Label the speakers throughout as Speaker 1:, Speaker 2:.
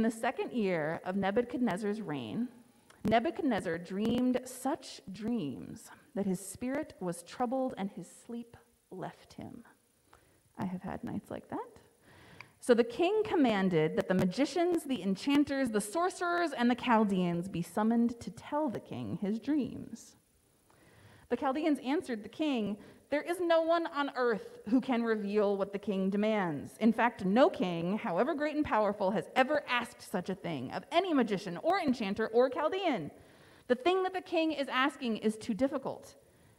Speaker 1: In the second year of Nebuchadnezzar's reign, Nebuchadnezzar dreamed such dreams that his spirit was troubled and his sleep left him. I have had nights like that. So the king commanded that the magicians, the enchanters, the sorcerers, and the Chaldeans be summoned to tell the king his dreams. The Chaldeans answered the king, There is no one on earth who can reveal what the king demands. In fact, no king, however great and powerful, has ever asked such a thing of any magician or enchanter or Chaldean. The thing that the king is asking is too difficult,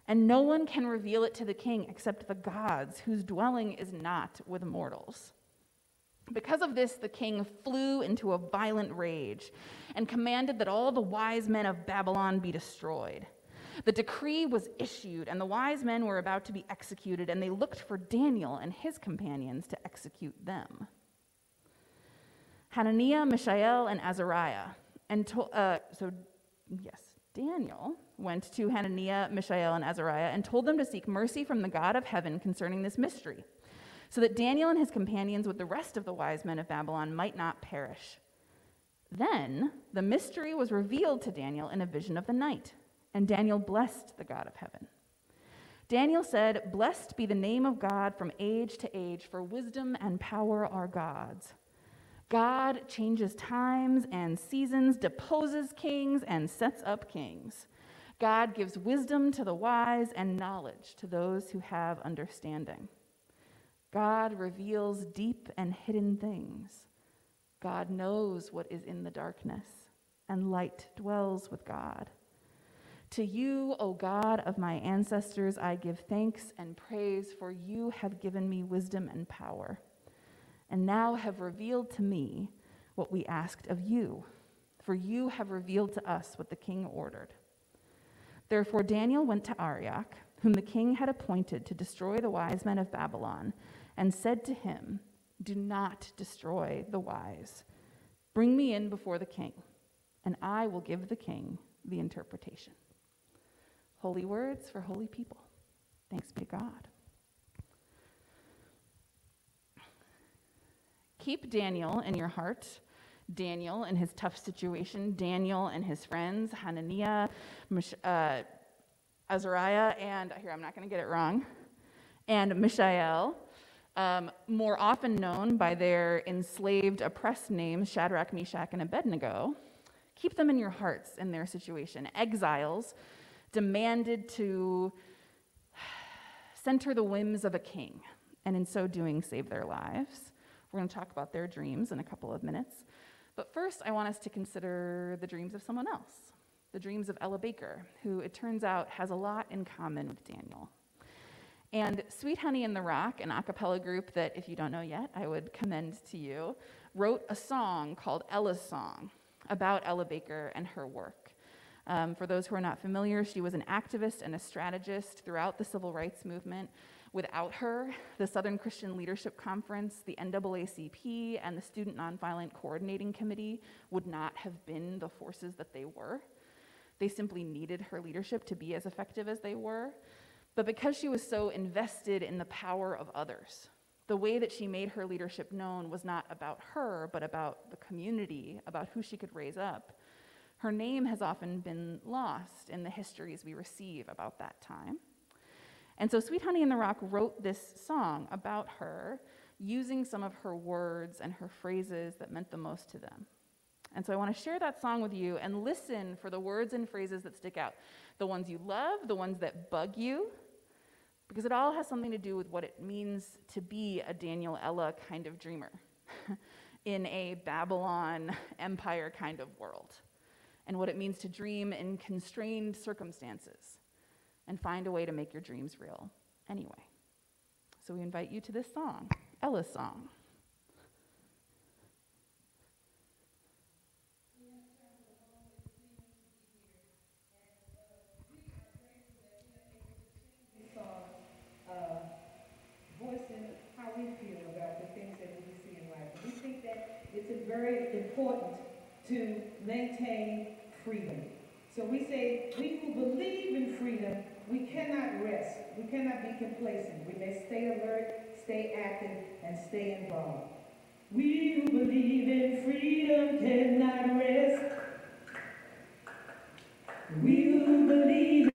Speaker 1: and no one can reveal it to the king except the gods, whose dwelling is not with mortals. Because of this, the king flew into a violent rage and commanded that all the wise men of Babylon be destroyed. The decree was issued, and the wise men were about to be executed, and they looked for Daniel and his companions to execute them. Hananiah, Mishael, and Azariah. And to, uh, so, yes, Daniel went to Hananiah, Mishael, and Azariah and told them to seek mercy from the God of heaven concerning this mystery so that Daniel and his companions with the rest of the wise men of Babylon might not perish. Then the mystery was revealed to Daniel in a vision of the night, and Daniel blessed the God of heaven. Daniel said, Blessed be the name of God from age to age, for wisdom and power are God's. God changes times and seasons, deposes kings, and sets up kings. God gives wisdom to the wise and knowledge to those who have understanding. God reveals deep and hidden things. God knows what is in the darkness, and light dwells with God. To you, O God of my ancestors, I give thanks and praise, for you have given me wisdom and power, and now have revealed to me what we asked of you, for you have revealed to us what the king ordered. Therefore, Daniel went to Arioch, whom the king had appointed to destroy the wise men of Babylon and said to him, Do not destroy the wise. Bring me in before the king, and I will give the king the interpretation. Holy words for holy people. Thanks be to God. Keep Daniel in your heart. Daniel in his tough situation, Daniel and his friends, Hananiah, uh, Azariah, and here I'm not going to get it wrong, and Mishael, um, more often known by their enslaved, oppressed names, Shadrach, Meshach, and Abednego, keep them in your hearts in their situation. Exiles demanded to center the whims of a king, and in so doing, save their lives. We're going to talk about their dreams in a couple of minutes. But first, I want us to consider the dreams of someone else the dreams of Ella Baker, who it turns out has a lot in common with Daniel. And Sweet Honey in the Rock, an a cappella group that, if you don't know yet, I would commend to you, wrote a song called Ella's Song about Ella Baker and her work. Um, for those who are not familiar, she was an activist and a strategist throughout the civil rights movement. Without her, the Southern Christian Leadership Conference, the NAACP, and the Student Nonviolent Coordinating Committee would not have been the forces that they were. They simply needed her leadership to be as effective as they were. But because she was so invested in the power of others, the way that she made her leadership known was not about her, but about the community, about who she could raise up. Her name has often been lost in the histories we receive about that time. And so Sweet Honey in the Rock wrote this song about her using some of her words and her phrases that meant the most to them. And so I want to share that song with you and listen for the words and phrases that stick out the ones you love, the ones that bug you, because it all has something to do with what it means to be a Daniel Ella kind of dreamer in a Babylon empire kind of world, and what it means to dream in constrained circumstances and find a way to make your dreams real anyway. So we invite you to this song, Ella's song.
Speaker 2: We think that it's a very important to maintain freedom. So we say, we who believe in freedom, we cannot rest. We cannot be complacent. We may stay alert, stay active, and stay involved. We who believe in freedom cannot rest.
Speaker 1: We who believe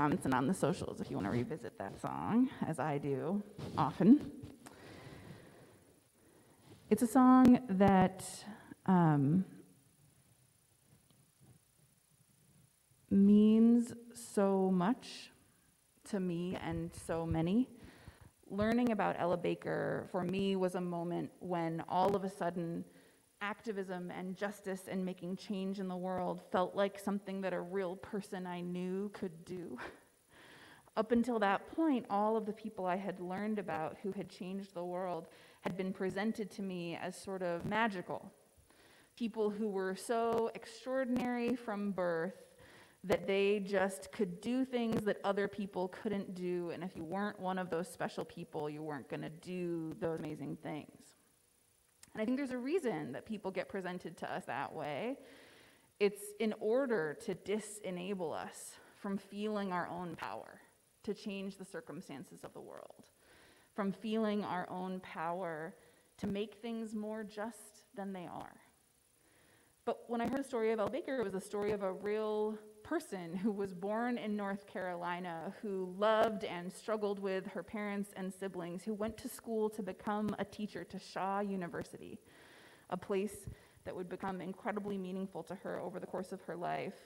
Speaker 1: comments and on the socials if you want to revisit that song, as I do often. It's a song that um, means so much to me and so many. Learning about Ella Baker for me was a moment when all of a sudden activism and justice and making change in the world felt like something that a real person I knew could do. Up until that point, all of the people I had learned about who had changed the world had been presented to me as sort of magical. People who were so extraordinary from birth that they just could do things that other people couldn't do. And if you weren't one of those special people, you weren't going to do those amazing things. And I think there's a reason that people get presented to us that way. It's in order to disenable us from feeling our own power to change the circumstances of the world, from feeling our own power to make things more just than they are. But when I heard the story of Ella Baker, it was a story of a real person who was born in North Carolina, who loved and struggled with her parents and siblings, who went to school to become a teacher to Shaw University, a place that would become incredibly meaningful to her over the course of her life.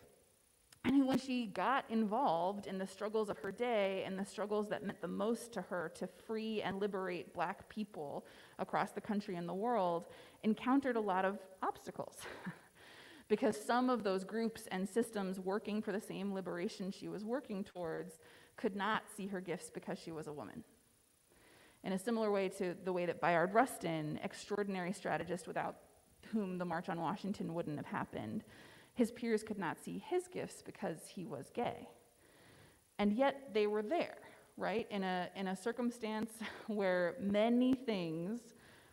Speaker 1: And when she got involved in the struggles of her day and the struggles that meant the most to her to free and liberate black people across the country and the world, encountered a lot of obstacles. because some of those groups and systems working for the same liberation she was working towards could not see her gifts because she was a woman. In a similar way to the way that Bayard Rustin, extraordinary strategist without whom the March on Washington wouldn't have happened, his peers could not see his gifts because he was gay. And yet they were there, right? In a, in a circumstance where many things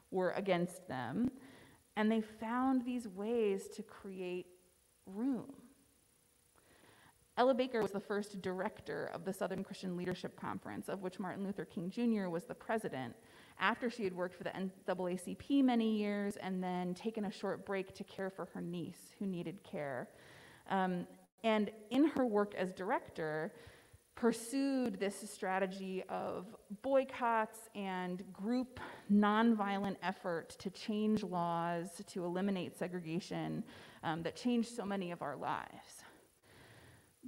Speaker 1: were against them, and they found these ways to create room. Ella Baker was the first director of the Southern Christian Leadership Conference, of which Martin Luther King Jr. was the president, after she had worked for the NAACP many years and then taken a short break to care for her niece who needed care. Um, and in her work as director, pursued this strategy of boycotts and group nonviolent effort to change laws, to eliminate segregation um, that changed so many of our lives.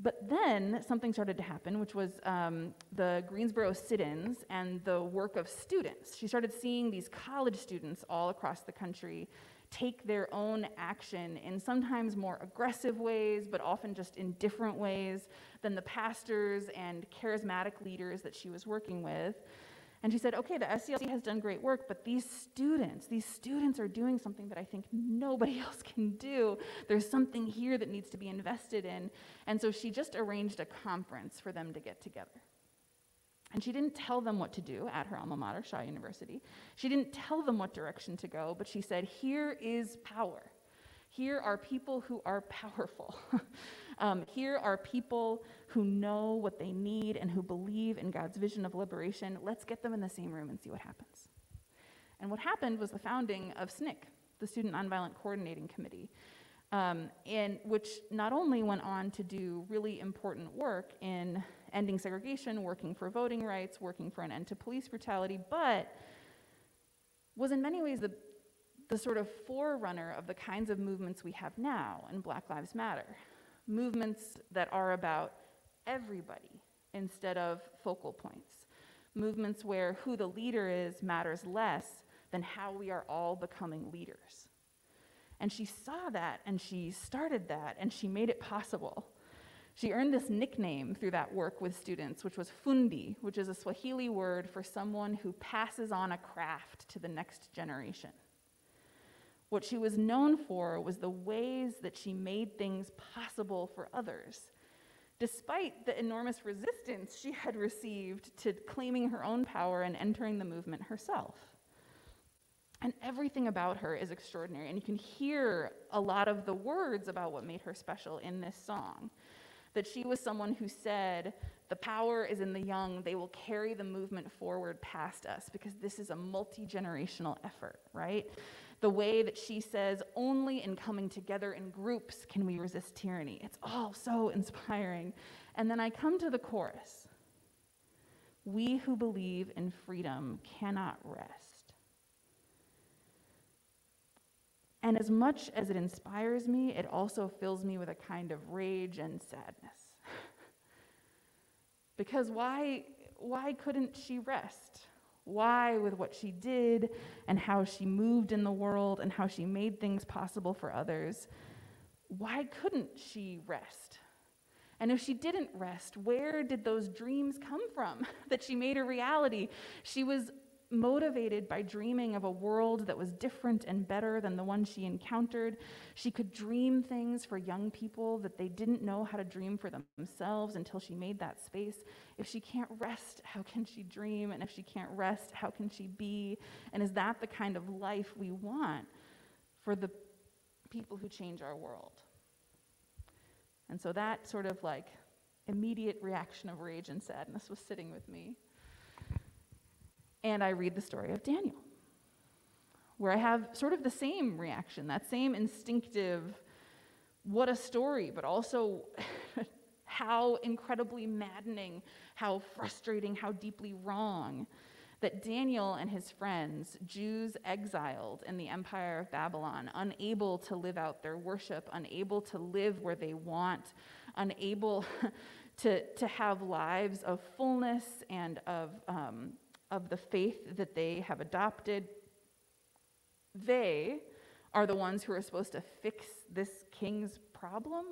Speaker 1: But then something started to happen, which was um, the Greensboro sit ins and the work of students. She started seeing these college students all across the country take their own action in sometimes more aggressive ways, but often just in different ways than the pastors and charismatic leaders that she was working with. And she said, okay, the SCLC has done great work, but these students, these students are doing something that I think nobody else can do. There's something here that needs to be invested in. And so she just arranged a conference for them to get together. And she didn't tell them what to do at her alma mater, Shaw University. She didn't tell them what direction to go, but she said, Here is power. Here are people who are powerful. um, here are people who know what they need and who believe in God's vision of liberation. Let's get them in the same room and see what happens. And what happened was the founding of SNCC, the Student Nonviolent Coordinating Committee, um, and which not only went on to do really important work in ending segregation, working for voting rights, working for an end to police brutality, but was in many ways the, the sort of forerunner of the kinds of movements we have now in Black Lives Matter. Movements that are about everybody instead of focal points. Movements where who the leader is matters less than how we are all becoming leaders. And she saw that and she started that and she made it possible. She earned this nickname through that work with students, which was fundi, which is a Swahili word for someone who passes on a craft to the next generation. What she was known for was the ways that she made things possible for others, despite the enormous resistance she had received to claiming her own power and entering the movement herself. And everything about her is extraordinary. And you can hear a lot of the words about what made her special in this song. That she was someone who said, The power is in the young. They will carry the movement forward past us because this is a multi generational effort, right? the way that she says, only in coming together in groups can we resist tyranny. It's all so inspiring. And then I come to the chorus We who believe in freedom cannot rest. And as much as it inspires me, it also fills me with a kind of rage and sadness. because why, why couldn't she rest? why with what she did and how she moved in the world and how she made things possible for others. Why couldn't she rest? And if she didn't rest, where did those dreams come from that she made a reality? She was motivated by dreaming of a world that was different and better than the one she encountered. She could dream things for young people that they didn't know how to dream for themselves until she made that space. If she can't rest, how can she dream? And if she can't rest, how can she be? And is that the kind of life we want for the people who change our world? And so that sort of like immediate reaction of rage and sadness was sitting with me and I read the story of Daniel, where I have sort of the same reaction, that same instinctive, what a story, but also how incredibly maddening, how frustrating, how deeply wrong that Daniel and his friends, Jews exiled in the empire of Babylon, unable to live out their worship, unable to live where they want, unable to, to have lives of fullness and of um, of the faith that they have adopted, they are the ones who are supposed to fix this king's problem.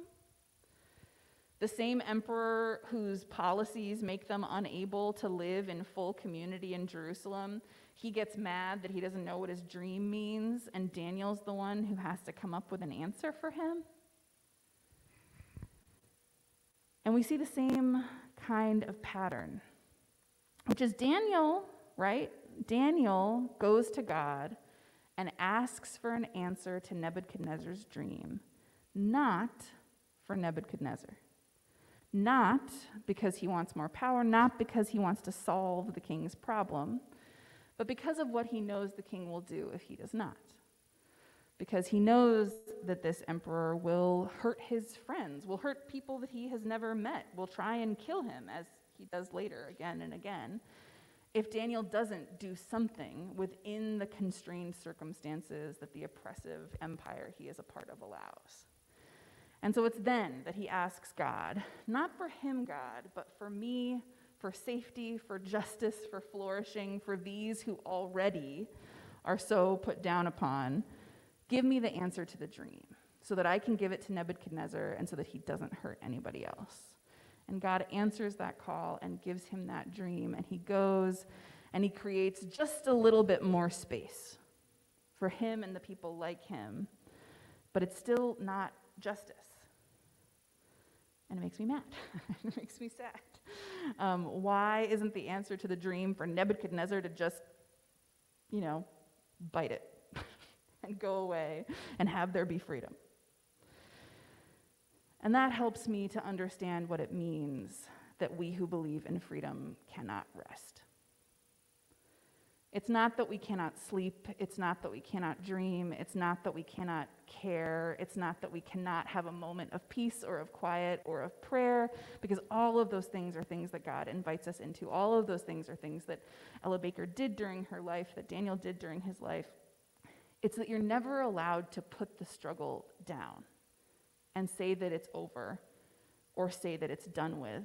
Speaker 1: The same emperor whose policies make them unable to live in full community in Jerusalem, he gets mad that he doesn't know what his dream means, and Daniel's the one who has to come up with an answer for him. And we see the same kind of pattern which is Daniel, right? Daniel goes to God and asks for an answer to Nebuchadnezzar's dream, not for Nebuchadnezzar. Not because he wants more power, not because he wants to solve the king's problem, but because of what he knows the king will do if he does not. Because he knows that this emperor will hurt his friends, will hurt people that he has never met, will try and kill him, as he does later again and again, if Daniel doesn't do something within the constrained circumstances that the oppressive empire he is a part of allows. And so it's then that he asks God, not for him, God, but for me, for safety, for justice, for flourishing, for these who already are so put down upon, give me the answer to the dream so that I can give it to Nebuchadnezzar and so that he doesn't hurt anybody else. And God answers that call and gives him that dream. And he goes And he creates just a little bit more space for him and the people like him. But it's still not justice. And it makes me mad. it makes me sad. Um, why isn't the answer to the dream for Nebuchadnezzar to just, you know, bite it and go away and have there be freedom? And that helps me to understand what it means that we who believe in freedom cannot rest. It's not that we cannot sleep. It's not that we cannot dream. It's not that we cannot care. It's not that we cannot have a moment of peace or of quiet or of prayer, because all of those things are things that God invites us into. All of those things are things that Ella Baker did during her life, that Daniel did during his life. It's that you're never allowed to put the struggle down and say that it's over, or say that it's done with,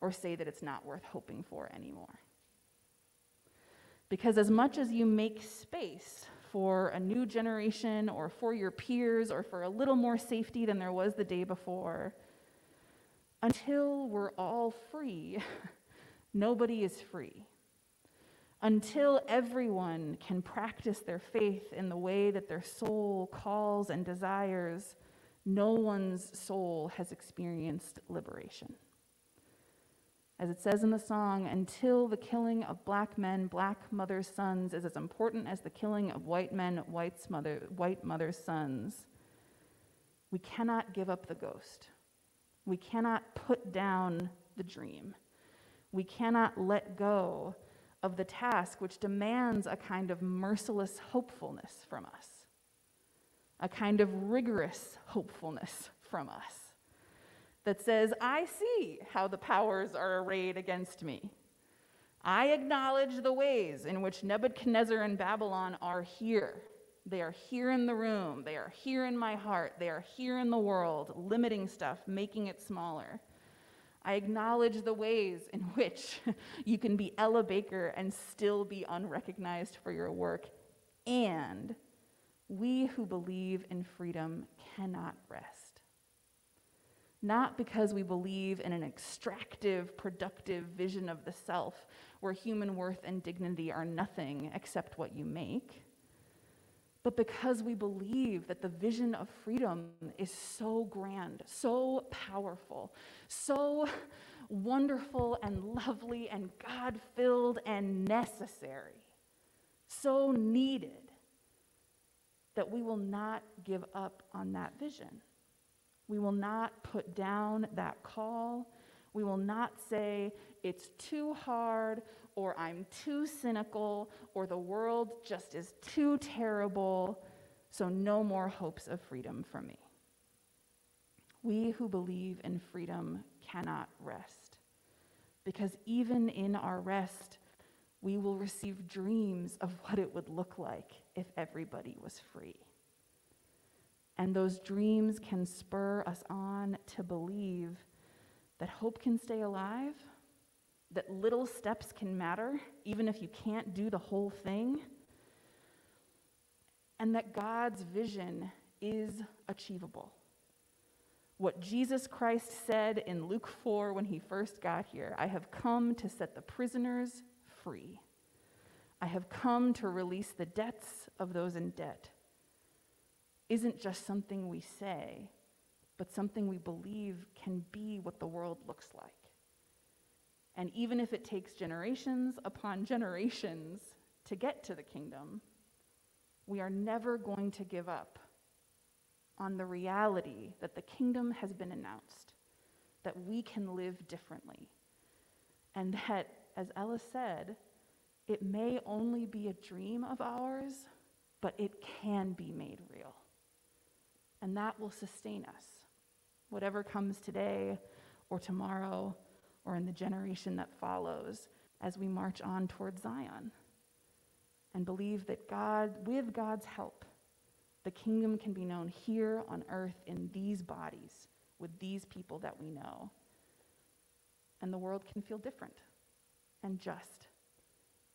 Speaker 1: or say that it's not worth hoping for anymore. Because as much as you make space for a new generation or for your peers or for a little more safety than there was the day before, until we're all free, nobody is free. Until everyone can practice their faith in the way that their soul calls and desires, no one's soul has experienced liberation. As it says in the song, until the killing of black men, black mothers' sons is as important as the killing of white men, white's mother, white mothers' sons. We cannot give up the ghost. We cannot put down the dream. We cannot let go of the task which demands a kind of merciless hopefulness from us, a kind of rigorous hopefulness from us that says, I see how the powers are arrayed against me. I acknowledge the ways in which Nebuchadnezzar and Babylon are here. They are here in the room. They are here in my heart. They are here in the world, limiting stuff, making it smaller. I acknowledge the ways in which you can be Ella Baker and still be unrecognized for your work. And we who believe in freedom cannot rest. Not because we believe in an extractive, productive vision of the self where human worth and dignity are nothing except what you make, but because we believe that the vision of freedom is so grand, so powerful, so wonderful and lovely and God filled and necessary, so needed, that we will not give up on that vision. We will not put down that call. We will not say, it's too hard, or I'm too cynical, or the world just is too terrible, so no more hopes of freedom for me. We who believe in freedom cannot rest, because even in our rest, we will receive dreams of what it would look like if everybody was free. And those dreams can spur us on to believe that hope can stay alive, that little steps can matter, even if you can't do the whole thing, and that God's vision is achievable. What Jesus Christ said in Luke 4 when he first got here I have come to set the prisoners free. I have come to release the debts of those in debt isn't just something we say, but something we believe can be what the world looks like. And even if it takes generations upon generations to get to the kingdom, we are never going to give up on the reality that the kingdom has been announced, that we can live differently, and that, as Ella said, it may only be a dream of ours, but it can be made real and that will sustain us. Whatever comes today or tomorrow or in the generation that follows as we march on toward Zion. And believe that God, with God's help, the kingdom can be known here on earth in these bodies with these people that we know. And the world can feel different and just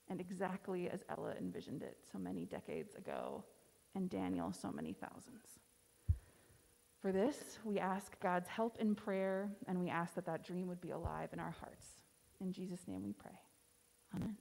Speaker 1: and exactly as Ella envisioned it so many decades ago and Daniel so many thousands. For this, we ask God's help in prayer, and we ask that that dream would be alive in our hearts. In Jesus' name we pray. Amen.